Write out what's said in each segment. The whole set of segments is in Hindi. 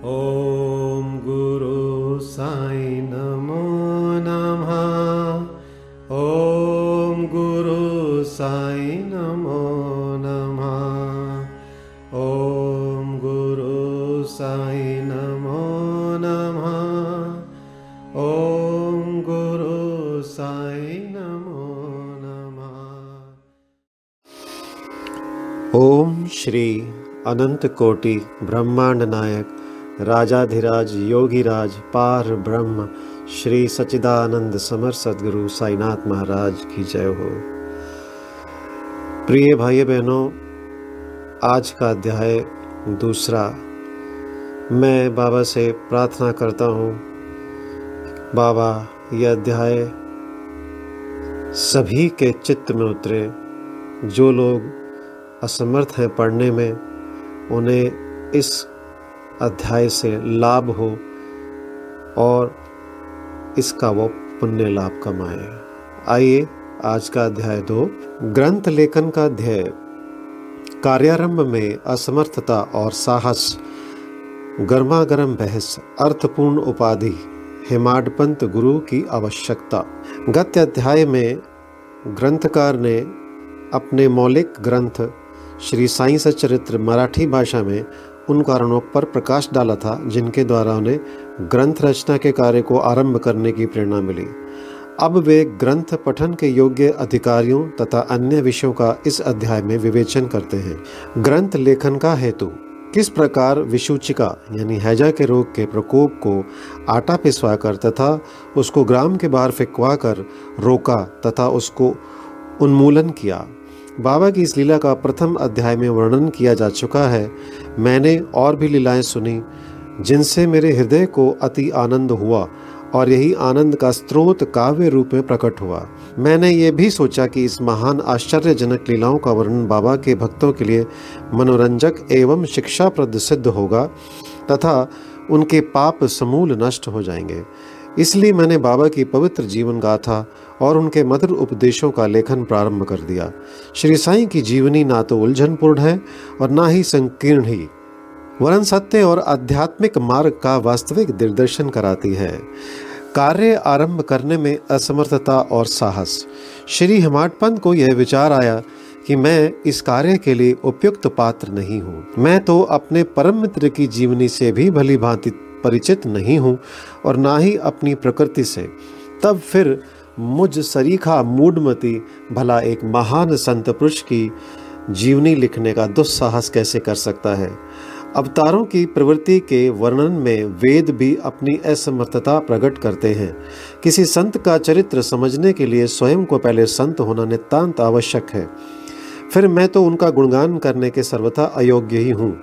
ॐ गुरु साई नमो नमः। ॐ गुरु साई नमो नमः। ॐ गुरु साई नमो नमः। ॐ गुरु साई नमो नमः। ओम श्री अनंत कोटि ब्रह्मांड नायक राजाधिराज, योगीराज, पार ब्रह्म, श्री सच्चिदानंद समर सदगुरु साईनाथ महाराज की जय हो। प्रिय भाई बहनों आज का अध्याय दूसरा। मैं बाबा से प्रार्थना करता हूँ। बाबा, यह अध्याय सभी के चित्त में उतरे। जो लोग असमर्थ हैं पढ़ने में, उन्हें इस अध्याय से लाभ हो और इसका वो पुण्य लाभ कमाए। आइए, आज का अध्याय दो। ग्रंथ लेखन का ध्येय कार्यारंभ में असमर्थता और साहस गर्मा गर्म बहस, अर्थपूर्ण उपाधि, हेमाडपंत गुरु की आवश्यकता। गत अध्याय में ग्रंथकार ने अपने मौलिक ग्रंथ श्री साई सचरित्र मराठी भाषा में उन कारणों पर प्रकाश डाला था जिनके द्वारा उन्हें ग्रंथ रचना के कार्य को आरंभ करने की प्रेरणा मिली। अब वे ग्रंथ पठन के योग्य अधिकारियों तथा अन्य विषयों का इस अध्याय में विवेचन करते हैं। ग्रंथ लेखन का हेतु किस प्रकार विषुचिका यानी हैजा के रोग के प्रकोप को आटा पिसवा कर तथा उसको ग्राम के बाहर फेंकवा कर रोका तथा उसको उन्मूलन किया? बाबा की इस लीला का प्रथम अध्याय में वर्णन किया जा चुका है। मैंने और भी लीलाएँ सुनी, जिनसे मेरे हृदय को अति आनंद हुआ और यही आनंद का स्रोत काव्य रूप में प्रकट हुआ। मैंने ये भी सोचा कि इस महान आश्चर्यजनक लीलाओं का वर्णन बाबा के भक्तों के लिए मनोरंजक एवं शिक्षाप्रद सिद्ध होगा, तथा उनके पाप समूल नष्ट हो जाएँगे। इसलिए मैंने बाबा की पवित्र जीवन गाथा और उनके मधुर उपदेशों का लेखन प्रारंभ कर दिया। श्री साईं की जीवनी ना तो उलझनपूर्ण है और ना ही संकीर्ण ही। वरन सत्य और आध्यात्मिक मार्ग का वास्तविक दिग्दर्शन कराती है। कार्य आरंभ करने में असमर्थता और साहस। श्री हिमाटपंत को यह विचार आया कि मैं इस कार्य के लिए उपयुक्त पात्र नहीं हूँ। मैं तो अपने परम मित्र की जीवनी से भी भली भांति परिचित नहीं हूँ और ना ही अपनी प्रकृति से। तब फिर मुझ सरीखा मूडमती भला एक महान संत पुरुष की जीवनी लिखने का दुस्साहस कैसे कर सकता है? अवतारों की प्रवृत्ति के वर्णन में वेद भी अपनी असमर्थता प्रकट करते हैं। किसी संत का चरित्र समझने के लिए स्वयं को पहले संत होना नितांत आवश्यक है। फिर मैं तो उनका गुणगान करने के सर्वथा अयोग्य ही हूँ।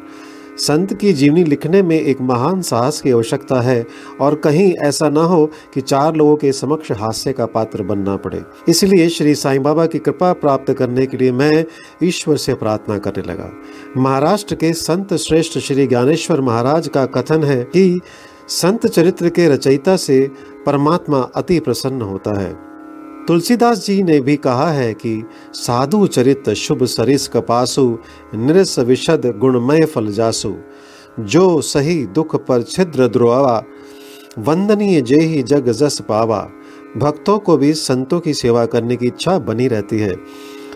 संत की जीवनी लिखने में एक महान साहस की आवश्यकता है और कहीं ऐसा ना हो कि चार लोगों के समक्ष हास्य का पात्र बनना पड़े। इसलिए श्री साईं बाबा की कृपा प्राप्त करने के लिए मैं ईश्वर से प्रार्थना करने लगा। महाराष्ट्र के संत श्रेष्ठ श्री ज्ञानेश्वर महाराज का कथन है कि संत चरित्र के रचयिता से परमात्मा अति प्रसन्न होता है। तुलसीदास जी ने भी कहा है कि साधु चरित शुभ सरिस कपासु, निरस विशद गुणमय फल जासु जो सही दुख पर छिद्र द्रोवा, वंदनीय जे ही जग जस पावा। भक्तों को भी संतों की सेवा करने की इच्छा बनी रहती है।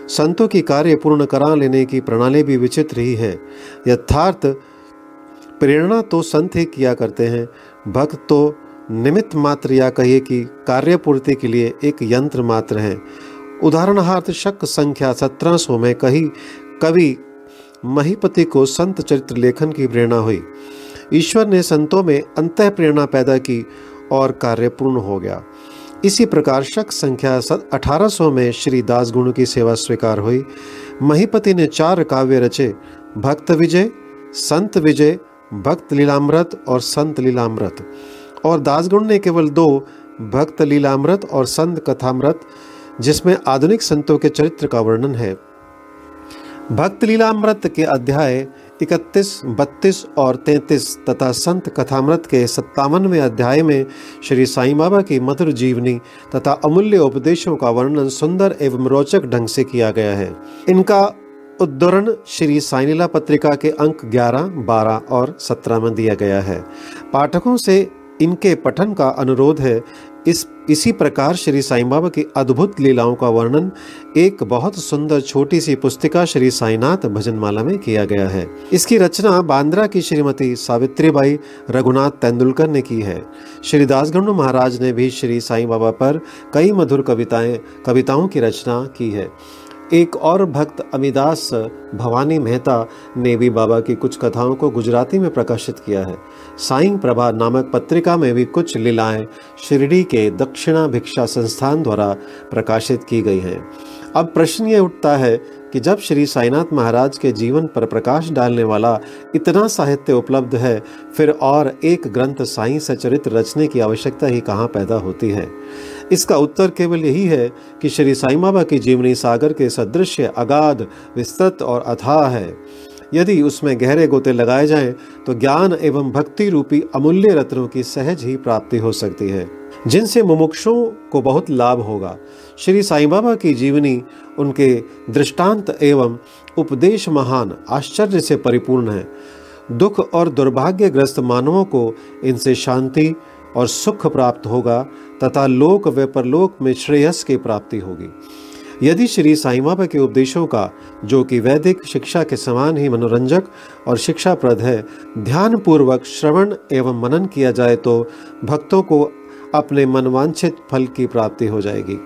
संतों की कार्य पूर्ण करा लेने की प्रणाली भी विचित्र ही है। यथार्थ प्रेरणा तो संत ही किया करते हैं। भक्त तो निमित्त मात्र या कहिए कि कार्यपूर्ति के लिए एक यंत्र मात्र है। उदाहरणार्थ, शक संख्या सत्रह सौ में कही कवि महीपति को संत चरित्र लेखन की प्रेरणा हुई। ईश्वर ने संतों में अंत प्रेरणा पैदा की और कार्य पूर्ण हो गया। इसी प्रकार शक संख्या अठारह सौ में श्री दास गुण की सेवा स्वीकार हुई। महीपति ने चार काव्य रचे, भक्त विजय, संत विजय, भक्त लीलामृत और संत लीलामृत। और दासगुण ने केवल दो भक्त लीलामृत और संत कथामृत जिसमें आधुनिक संतों के चरित्र का वर्णन है। भक्त लीलामृत के अध्याय इकतीस बत्तीस और तैतीस तथा संत कथामृत के सत्तावनवें अध्याय में श्री साईं बाबा की मधुर जीवनी तथा अमूल्य उपदेशों का वर्णन सुंदर एवं रोचक ढंग से किया गया है। इनका उद्धरण श्री साइनीला पत्रिका के अंक 11, 12 और 17 में दिया गया है। पाठकों से इनके पठन का अनुरोध है। इस, इसी प्रकार श्री साईं बाबा की अद्भुत लीलाओं का वर्णन एक बहुत सुंदर छोटी सी पुस्तिका श्री साईनाथ भजनमाला में किया गया है। इसकी रचना बांद्रा की श्रीमती सावित्रीबाई रघुनाथ तेंदुलकर ने की है। श्री दासगणु महाराज ने भी श्री साईं बाबा पर कई मधुर कविताएँ, कविताओं की रचना की है। एक और भक्त अमिदास भवानी मेहता ने भी बाबा की कुछ कथाओं को गुजराती में प्रकाशित किया है। साईं प्रभा नामक पत्रिका में भी कुछ लीलाएँ शिरडी के दक्षिणा भिक्षा संस्थान द्वारा प्रकाशित की गई हैं। अब प्रश्न ये उठता है कि जब श्री साईनाथ महाराज के जीवन पर प्रकाश डालने वाला इतना साहित्य उपलब्ध है, फिर और एक ग्रंथ साई सचरित रचने की आवश्यकता ही कहाँ पैदा होती है? इसका उत्तर केवल यही है कि श्री साई बाबा की जीवनी सागर के सदृश अगाध, विस्तृत और अथाह है। यदि उसमें गहरे गोते लगाए जाएँ तो ज्ञान एवं भक्ति रूपी अमूल्य रत्नों की सहज ही प्राप्ति हो सकती है। जिनसे मुमुक्षुओं को बहुत लाभ होगा। श्री साईं बाबा की जीवनी, उनके दृष्टांत एवं उपदेश महान आश्चर्य से परिपूर्ण है। दुख और दुर्भाग्यग्रस्त मानवों को इनसे शांति और सुख प्राप्त होगा, तथा लोक व परलोक में श्रेयस की प्राप्ति होगी। यदि श्री साई बाबा के उपदेशों का, जो कि वैदिक शिक्षा के समान ही मनोरंजक और शिक्षाप्रद है ध्यान पूर्वक श्रवण एवं मनन किया जाए तो भक्तों को अपने मनवांछित फल की प्राप्ति हो जाएगी।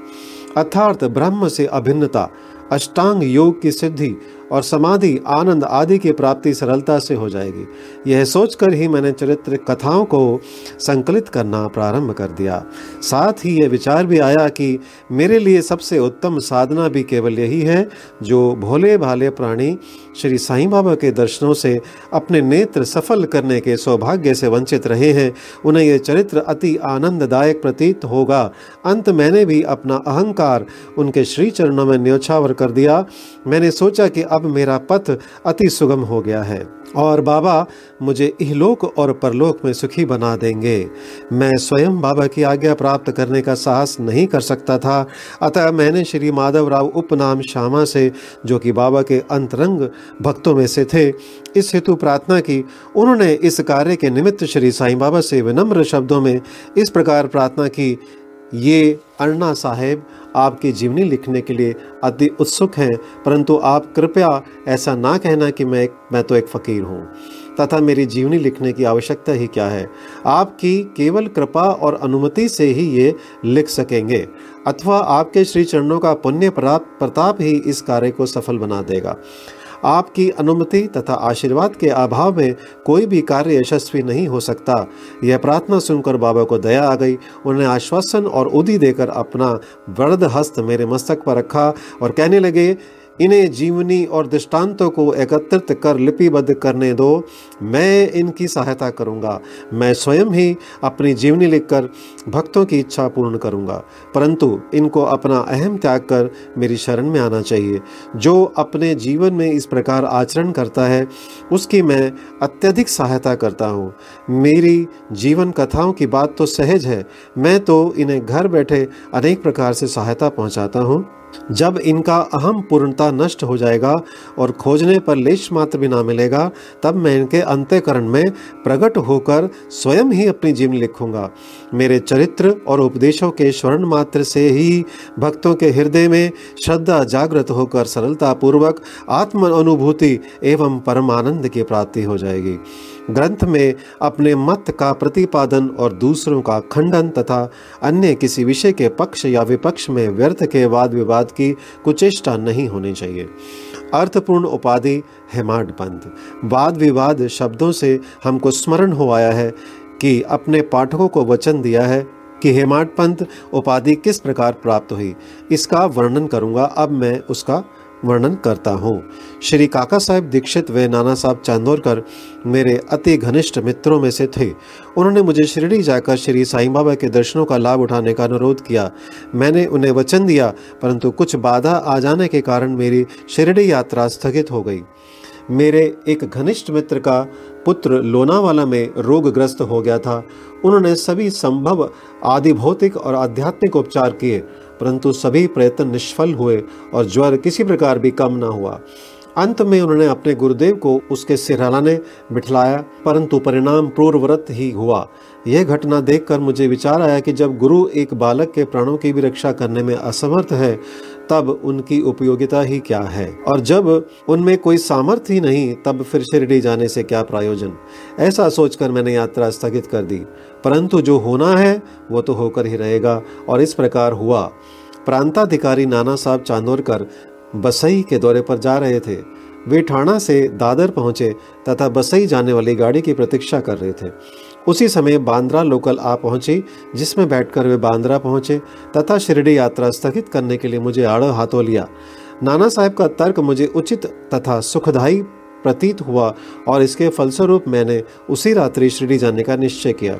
अर्थात ब्रह्म से अभिन्नता, अष्टांग योग की सिद्धि और समाधि, आनंद आदि की प्राप्ति सरलता से हो जाएगी। यह सोचकर ही मैंने चरित्र कथाओं को संकलित करना प्रारंभ कर दिया। साथ ही यह विचार भी आया कि मेरे लिए सबसे उत्तम साधना भी केवल यही है, जो भोले भाले प्राणी श्री साईं बाबा के दर्शनों से अपने नेत्र सफल करने के सौभाग्य से वंचित रहे हैं, उन्हें यह चरित्र अति आनंददायक प्रतीत होगा। अंत मैंने भी अपना अहंकार उनके श्री चरणों में न्योछावर कर दिया। मैंने सोचा कि अब मेरा पथ अति सुगम हो गया है और बाबा मुझे इहलोक और परलोक में सुखी बना देंगे। मैं स्वयं बाबा की आज्ञा प्राप्त करने का साहस नहीं कर सकता था। अतः मैंने श्री माधव राव उपनाम श्यामा से, जो कि बाबा के अंतरंग भक्तों में से थे, इस हेतु प्रार्थना की। उन्होंने इस कार्य के निमित्त श्री साईं बाबा से विनम्र शब्दों में इस प्रकार प्रार्थना की ये अन्ना साहेब आपकी जीवनी लिखने के लिए अति उत्सुक हैं, परंतु आप कृपया ऐसा ना कहना कि मैं मैं तो एक फ़कीर हूँ। तथा मेरी जीवनी लिखने की आवश्यकता ही क्या है? आपकी केवल कृपा और अनुमति से ही ये लिख सकेंगे, अथवा आपके श्री चरणों का पुण्य प्राप्त, प्रताप ही इस कार्य को सफल बना देगा। आपकी अनुमति तथा आशीर्वाद के अभाव में कोई भी कार्य यशस्वी नहीं हो सकता। यह प्रार्थना सुनकर बाबा को दया आ गई। उन्हें आश्वासन और उदी देकर अपना वरद हस्त मेरे मस्तक पर रखा और कहने लगे इन्हें जीवनी और दृष्टांतों को एकत्रित कर लिपिबद्ध करने दो। मैं इनकी सहायता करूँगा। मैं स्वयं ही अपनी जीवनी लिखकर भक्तों की इच्छा पूर्ण करूँगा। परंतु इनको अपना अहम त्याग कर मेरी शरण में आना चाहिए। जो अपने जीवन में इस प्रकार आचरण करता है, उसकी मैं अत्यधिक सहायता करता हूँ। मेरी जीवन कथाओं की बात तो सहज है। मैं तो इन्हें घर बैठे अनेक प्रकार से सहायता पहुँचाता हूँ। जब इनका अहम पूर्णता नष्ट हो जाएगा और खोजने पर लेश मात्र भी ना मिलेगा, तब मैं इनके अंत्यकरण में प्रकट होकर स्वयं ही अपनी जीवन लिखूँगा। मेरे चरित्र और उपदेशों के स्वर्ण मात्र से ही भक्तों के हृदय में श्रद्धा जागृत होकर सरलतापूर्वक आत्म अनुभूति एवं परमानंद की प्राप्ति हो जाएगी। ग्रंथ में अपने मत का प्रतिपादन और दूसरों का खंडन तथा अन्य किसी विषय के पक्ष या विपक्ष में व्यर्थ के वाद विवाद की कुचेष्टा नहीं होनी चाहिए। अर्थपूर्ण उपाधि हेमाड पंथ वाद विवाद शब्दों से हमको स्मरण हो आया है कि अपने पाठकों को वचन दिया है कि हेमाड पंथ उपाधि किस प्रकार प्राप्त हुई, इसका वर्णन करूँगा। अब मैं उसका वर्णन करता हूँ। श्री काका साहेब दीक्षित व नाना साहब चांदोरकर मेरे अति घनिष्ठ मित्रों में से थे। उन्होंने मुझे शिरडी जाकर श्री साईं बाबा के दर्शनों का लाभ उठाने का अनुरोध किया। मैंने उन्हें वचन दिया, परंतु कुछ बाधा आ जाने के कारण मेरी शिरडी यात्रा स्थगित हो गई। मेरे एक घनिष्ठ मित्र का पुत्र लोनावाला में रोगग्रस्त हो गया था। उन्होंने सभी संभव आदि भौतिक और आध्यात्मिक उपचार किए। परंतु सभी प्रयत्न निष्फल हुए और ज्वर किसी प्रकार भी कम ना हुआ। अंत में उन्होंने अपने गुरुदेव को उसके सिरहाने बिठलाया, परंतु परिणाम पूर्वव्रत ही हुआ। यह घटना देखकर मुझे विचार आया कि जब गुरु एक बालक के प्राणों की भी रक्षा करने में असमर्थ है तब उनकी उपयोगिता ही क्या है? और जब उनमें कोई सामर्थ्य ही नहीं, तब फिर शिरडी जाने से क्या प्रयोजन? ऐसा सोचकर मैंने यात्रा स्थगित कर दी। परंतु जो होना है, वो तो होकर ही रहेगा, और इस प्रकार हुआ। प्रांताधिकारी नाना साहब चांदोरकर बसई के दौरे पर जा रहे थे। वे ठाणा से दादर पहुँचे तथा बसई जाने वाली गाड़ी की प्रतीक्षा कर रहे थे। उसी समय बांद्रा लोकल आ पहुँची, जिसमें बैठकर वे बांद्रा पहुँचे, तथा शिरडी यात्रा स्थगित करने के लिए मुझे आड़ो हाथों लिया। नाना साहब का तर्क मुझे उचित तथा सुखदायी प्रतीत हुआ, और इसके फलस्वरूप मैंने उसी रात्रि शिरडी जाने का निश्चय किया।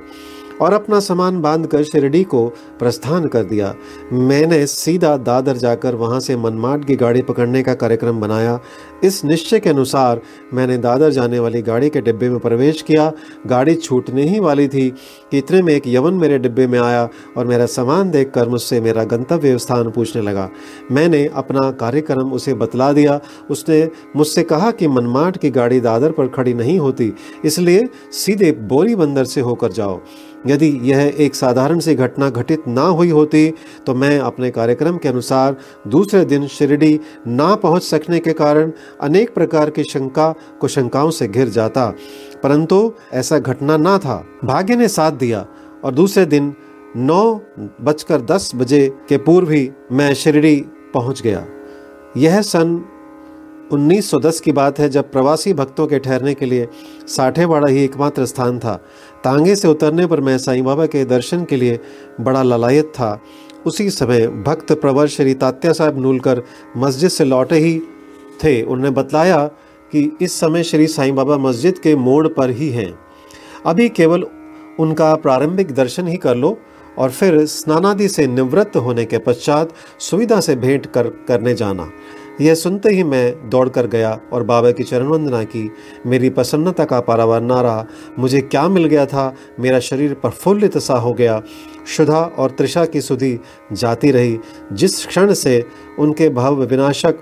और अपना सामान बांधकर शिरडी को प्रस्थान कर दिया। मैंने सीधा दादर जाकर वहाँ से मनमाड की गाड़ी पकड़ने का कार्यक्रम बनाया। इस निश्चय के अनुसार मैंने दादर जाने वाली गाड़ी के डिब्बे में प्रवेश किया। गाड़ी छूटने ही वाली थी। कि इतने में एक यवन मेरे डिब्बे में आया और मेरा सामान देखकर मुझसे मेरा गंतव्य स्थान पूछने लगा। मैंने अपना कार्यक्रम उसे बतला दिया। उसने मुझसे कहा कि मनमाट की गाड़ी दादर पर खड़ी नहीं होती, इसलिए सीधे बोरी बंदर से होकर जाओ। यदि यह एक साधारण सी घटना घटित ना हुई होती तो मैं अपने कार्यक्रम के अनुसार दूसरे दिन शिरडी ना पहुँच सकने के कारण अनेक प्रकार की शंका, कुशंकाओं से घिर जाता। परंतु ऐसा घटना ना था। भाग्य ने साथ दिया और दूसरे दिन नौ बजकर दस बजे के पूर्व ही मैं शिरडी पहुँच गया। यह सन 1910 की बात है जब प्रवासी भक्तों के ठहरने के लिए साठेवाड़ा ही एकमात्र स्थान था। तांगे से उतरने पर मैं साईं बाबा के दर्शन के लिए बड़ा ललायत था। उसी समय भक्त प्रवर श्री तात्या साहब नूलकर मस्जिद से लौटे ही थे। उन्होंने बतलाया कि इस समय श्री साईं बाबा मस्जिद के मोड़ पर ही हैं। अभी केवल उनका प्रारंभिक दर्शन ही कर लो और फिर स्नानादि से निवृत्त होने के पश्चात सुविधा से भेंट कर, करने जाना। यह सुनते ही मैं दौड़ कर गया और बाबा की चरण वंदना की, मेरी प्रसन्नता का पारावार ना रहा मुझे क्या मिल गया था, मेरा शरीर प्रफुल्लित सा हो गया। शुदा और त्रिषा की सुधि जाती रही, जिस क्षण से उनके भाव विनाशक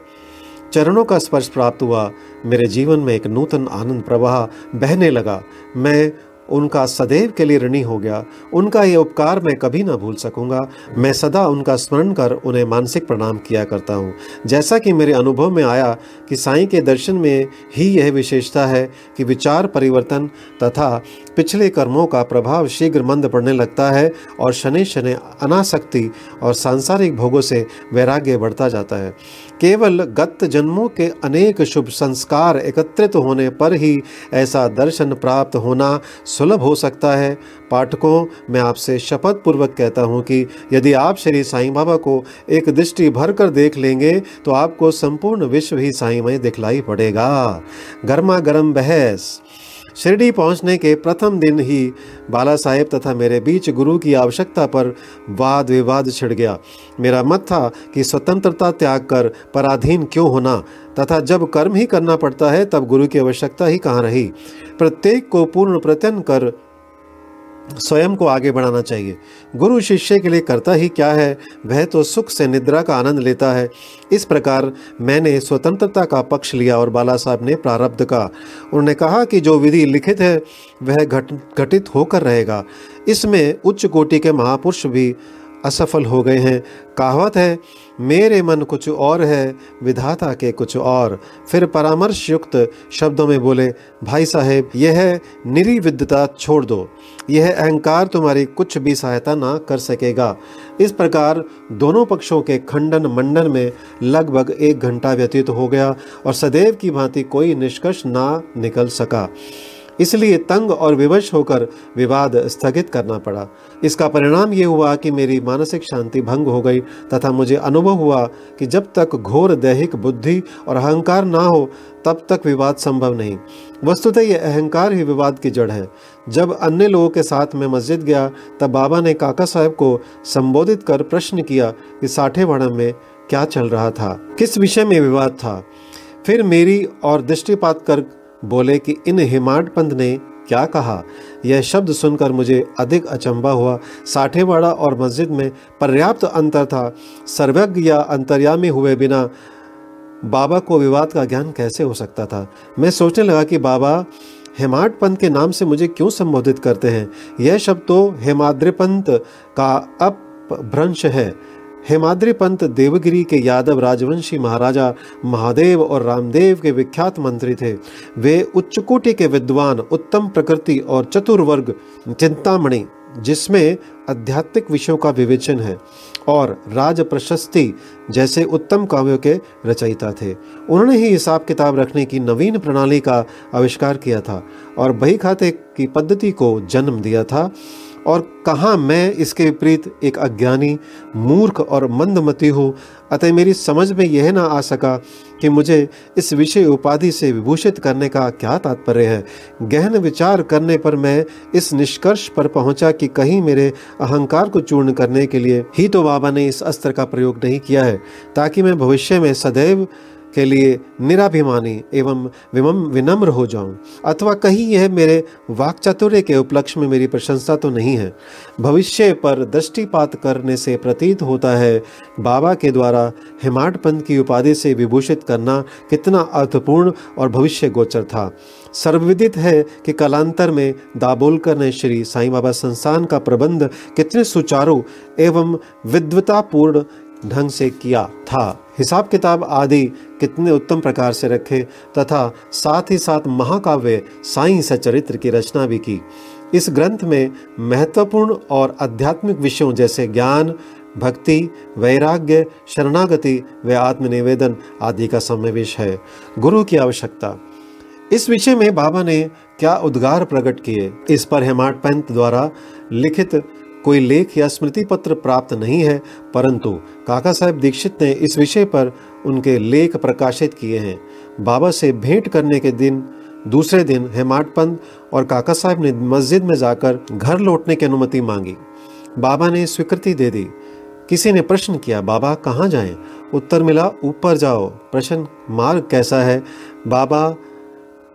चरणों का स्पर्श प्राप्त हुआ। मेरे जीवन में एक नूतन आनंद प्रवाह बहने लगा। मैं उनका सदैव के लिए ऋणी हो गया। उनका ये उपकार मैं कभी ना भूल सकूँगा। मैं सदा उनका स्मरण कर उन्हें मानसिक प्रणाम किया करता हूँ। जैसा कि मेरे अनुभव में आया कि साईं के दर्शन में ही यह विशेषता है कि विचार परिवर्तन तथा पिछले कर्मों का प्रभाव शीघ्र मंद पड़ने लगता है और शनि शनि अनासक्ति और सांसारिक भोगों से वैराग्य बढ़ता जाता है। केवल गत जन्मों के अनेक शुभ संस्कार एकत्रित होने पर ही ऐसा दर्शन प्राप्त होना सुलभ हो सकता है। पाठकों, मैं आपसे शपथ पूर्वक कहता हूँ कि यदि आप श्री साईं बाबा को एक दृष्टि भर कर देख लेंगे तो आपको संपूर्ण विश्व ही साईमय दिखलाई पड़ेगा। गर्मा गर्म बहस। शिरडी पहुँचने के प्रथम दिन ही बाला साहेब तथा मेरे बीच गुरु की आवश्यकता पर वाद विवाद छिड़ गया। मेरा मत था कि स्वतंत्रता त्याग कर पराधीन क्यों होना, तथा जब कर्म ही करना पड़ता है तब गुरु की आवश्यकता ही कहाँ रही। प्रत्येक को पूर्ण प्रत्यन कर स्वयं को आगे बढ़ाना चाहिए। गुरु शिष्य के लिए करता ही क्या है? वह तो सुख से निद्रा का आनंद लेता है। इस प्रकार मैंने स्वतंत्रता का पक्ष लिया और बाला साहब ने प्रारब्ध का। उन्होंने कहा कि जो विधि लिखित है, वह घट घटित होकर रहेगा। इसमें उच्च कोटि के महापुरुष भी असफल हो गए हैं। कहावत है, मेरे मन कुछ और है, विधाता के कुछ और। फिर परामर्श युक्त शब्दों में बोले, भाई साहेब, यह निरीविद्यता छोड़ दो। यह अहंकार तुम्हारी कुछ भी सहायता ना कर सकेगा। इस प्रकार दोनों पक्षों के खंडन मंडन में लगभग एक घंटा व्यतीत हो गया और सदैव की भांति कोई निष्कर्ष ना निकल सका। इसलिए तंग और विवश होकर विवाद स्थगित करना पड़ा। इसका परिणाम ये हुआ कि मेरी मानसिक शांति भंग हो गई तथा मुझे अनुभव हुआ कि जब तक घोर दैहिक बुद्धि और अहंकार ना हो, तब तक विवाद संभव नहीं। वस्तुतः यह अहंकार ही विवाद की जड़ है। जब अन्य लोगों के साथ मैं मस्जिद गया, तब बाबा ने काका साहब को संबोधित कर प्रश्न किया कि, साठे वर्णम में क्या चल रहा था? किस विषय में विवाद था? फिर मेरी और दृष्टिपात कर बोले कि, इन हिमाड पंत ने क्या कहा? यह शब्द सुनकर मुझे अधिक अचंबा हुआ। साठेवाड़ा और मस्जिद में पर्याप्त अंतर था। सर्वज्ञ या अंतर्यामी हुए बिना बाबा को विवाद का ज्ञान कैसे हो सकता था? मैं सोचने लगा कि, बाबा हेमाड पंथ के नाम से मुझे क्यों संबोधित करते हैं? यह शब्द तो हेमाद्रि पंथ का अपभ्रंश है। हेमाद्रि पंत देवगिरी के यादव राजवंशी महाराजा महादेव और रामदेव के विख्यात मंत्री थे। वे उच्च कोटि के विद्वान, उत्तम प्रकृति और चतुर्वर्ग चिंतामणि, जिसमें आध्यात्मिक विषयों का विवेचन है और राज प्रशस्ति जैसे उत्तम काव्यों के रचयिता थे। उन्होंने ही हिसाब किताब रखने की नवीन प्रणाली का आविष्कार किया था और बही खाते की पद्धति को जन्म दिया था। और कहाँ मैं इसके विपरीत एक अज्ञानी, मूर्ख और मंदमती हूँ? अतः मेरी समझ में यह ना आ सका कि मुझे इस विषय उपाधि से विभूषित करने का क्या तात्पर्य है। गहन विचार करने पर मैं इस निष्कर्ष पर पहुँचा कि कहीं मेरे अहंकार को चूर्ण करने के लिए ही तो बाबा ने इस अस्त्र का प्रयोग नहीं किया है, ताकि मैं भविष्य में सदैव के लिए निराभिमानी एवं विमम विनम्र हो जाऊँ, अथवा कहीं यह मेरे वाक चातुर्य के उपलक्ष्य में मेरी प्रशंसा तो नहीं है। भविष्य पर दृष्टिपात करने से प्रतीत होता है, बाबा के द्वारा हिमाट पंथ की उपाधि से विभूषित करना कितना अर्थपूर्ण और भविष्य गोचर था। सर्वविदित है कि कलांतर में दाबोलकर ने श्री साईं बाबा संस्थान का प्रबंध कितने सुचारू एवं विद्वतापूर्ण ढंग से किया था। हिसाब किताब आदि कितने उत्तम प्रकार से रखे तथा साथ ही साथ महाकाव्य, साई सचरित्र की रचना भी की। इस ग्रंथ में महत्वपूर्ण और आध्यात्मिक विषयों जैसे ज्ञान, भक्ति, वैराग्य, शरणागति व आत्मनिवेदन आदि का समावेश है, गुरु की आवश्यकता। इस विषय में बाबा ने क्या उद्गार प्रकट किए? इस पर हेमाट पंत द्वारा लिखित कोई लेख या स्मृति पत्र प्राप्त नहीं है, परंतु काका साहेब दीक्षित ने इस विषय पर उनके लेख प्रकाशित किए हैं। बाबा से भेंट करने के दिन, दूसरे दिन हेमाट पंत और काका साहब ने मस्जिद में जाकर घर लौटने की अनुमति मांगी। बाबा ने स्वीकृति दे दी। किसी ने प्रश्न किया, बाबा, कहाँ जाएँ? उत्तर मिला, ऊपर जाओ। प्रश्न, मार्ग कैसा है? बाबा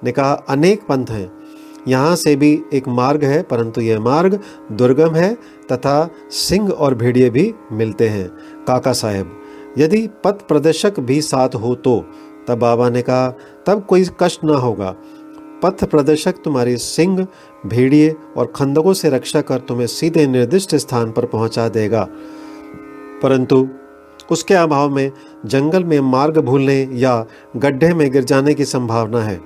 ने कहा, अनेक पंथ हैं। यहाँ से भी एक मार्ग है, परंतु यह मार्ग दुर्गम है तथा सिंह और भेड़िए भी मिलते हैं। काका साहेब, यदि पथ प्रदर्शक भी साथ हो तो? तब बाबा ने कहा, तब कोई कष्ट ना होगा। पथ प्रदर्शक तुम्हारी सिंह, भेड़िए और खंदकों से रक्षा कर तुम्हें सीधे निर्दिष्ट स्थान पर पहुँचा देगा। परंतु उसके अभाव में जंगल में मार्ग भूलने या गड्ढे में गिर जाने की संभावना है।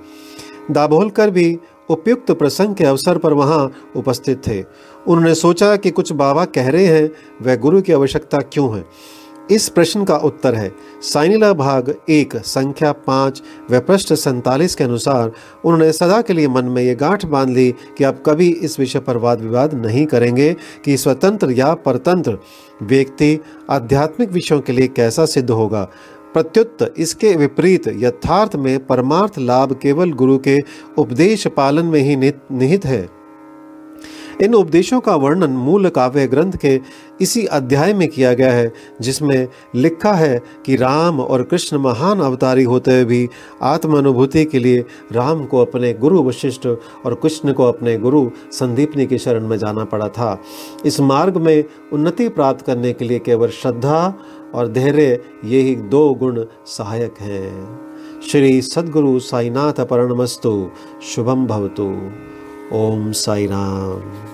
दाभोलकर भी उपयुक्त प्रसंग के अवसर पर वहाँ उपस्थित थे। उन्होंने सोचा कि कुछ बाबा कह रहे हैं, वह गुरु की आवश्यकता क्यों है? इस प्रश्न का उत्तर है, साइनिला भाग एक, संख्या पाँच व पृष्ठ सैतालीस के अनुसार, उन्होंने सदा के लिए मन में ये गांठ बाँध ली कि आप कभी इस विषय पर वाद विवाद नहीं करेंगे कि स्वतंत्र या परतंत्र व्यक्ति आध्यात्मिक विषयों के लिए कैसा सिद्ध होगा। प्रत्युत इसके विपरीत यथार्थ में परमार्थ लाभ केवल गुरु के उपदेश पालन में ही निहित है। इन उपदेशों का वर्णन मूल काव्य ग्रंथ के इसी अध्याय में किया गया है, जिसमें लिखा है कि राम और कृष्ण महान अवतारी होते हुए भी आत्म अनुभूति के लिए राम को अपने गुरु वशिष्ठ और कृष्ण को अपने गुरु संदीपनी के शरण में जाना पड़ा था। इस मार्ग में उन्नति प्राप्त करने के लिए केवल श्रद्धा और धैर्य, ये ही दो गुण सहायक हैं। श्री सद्गुरु साईनाथ परणमस्तु शुभम भवतु। ओम साई राम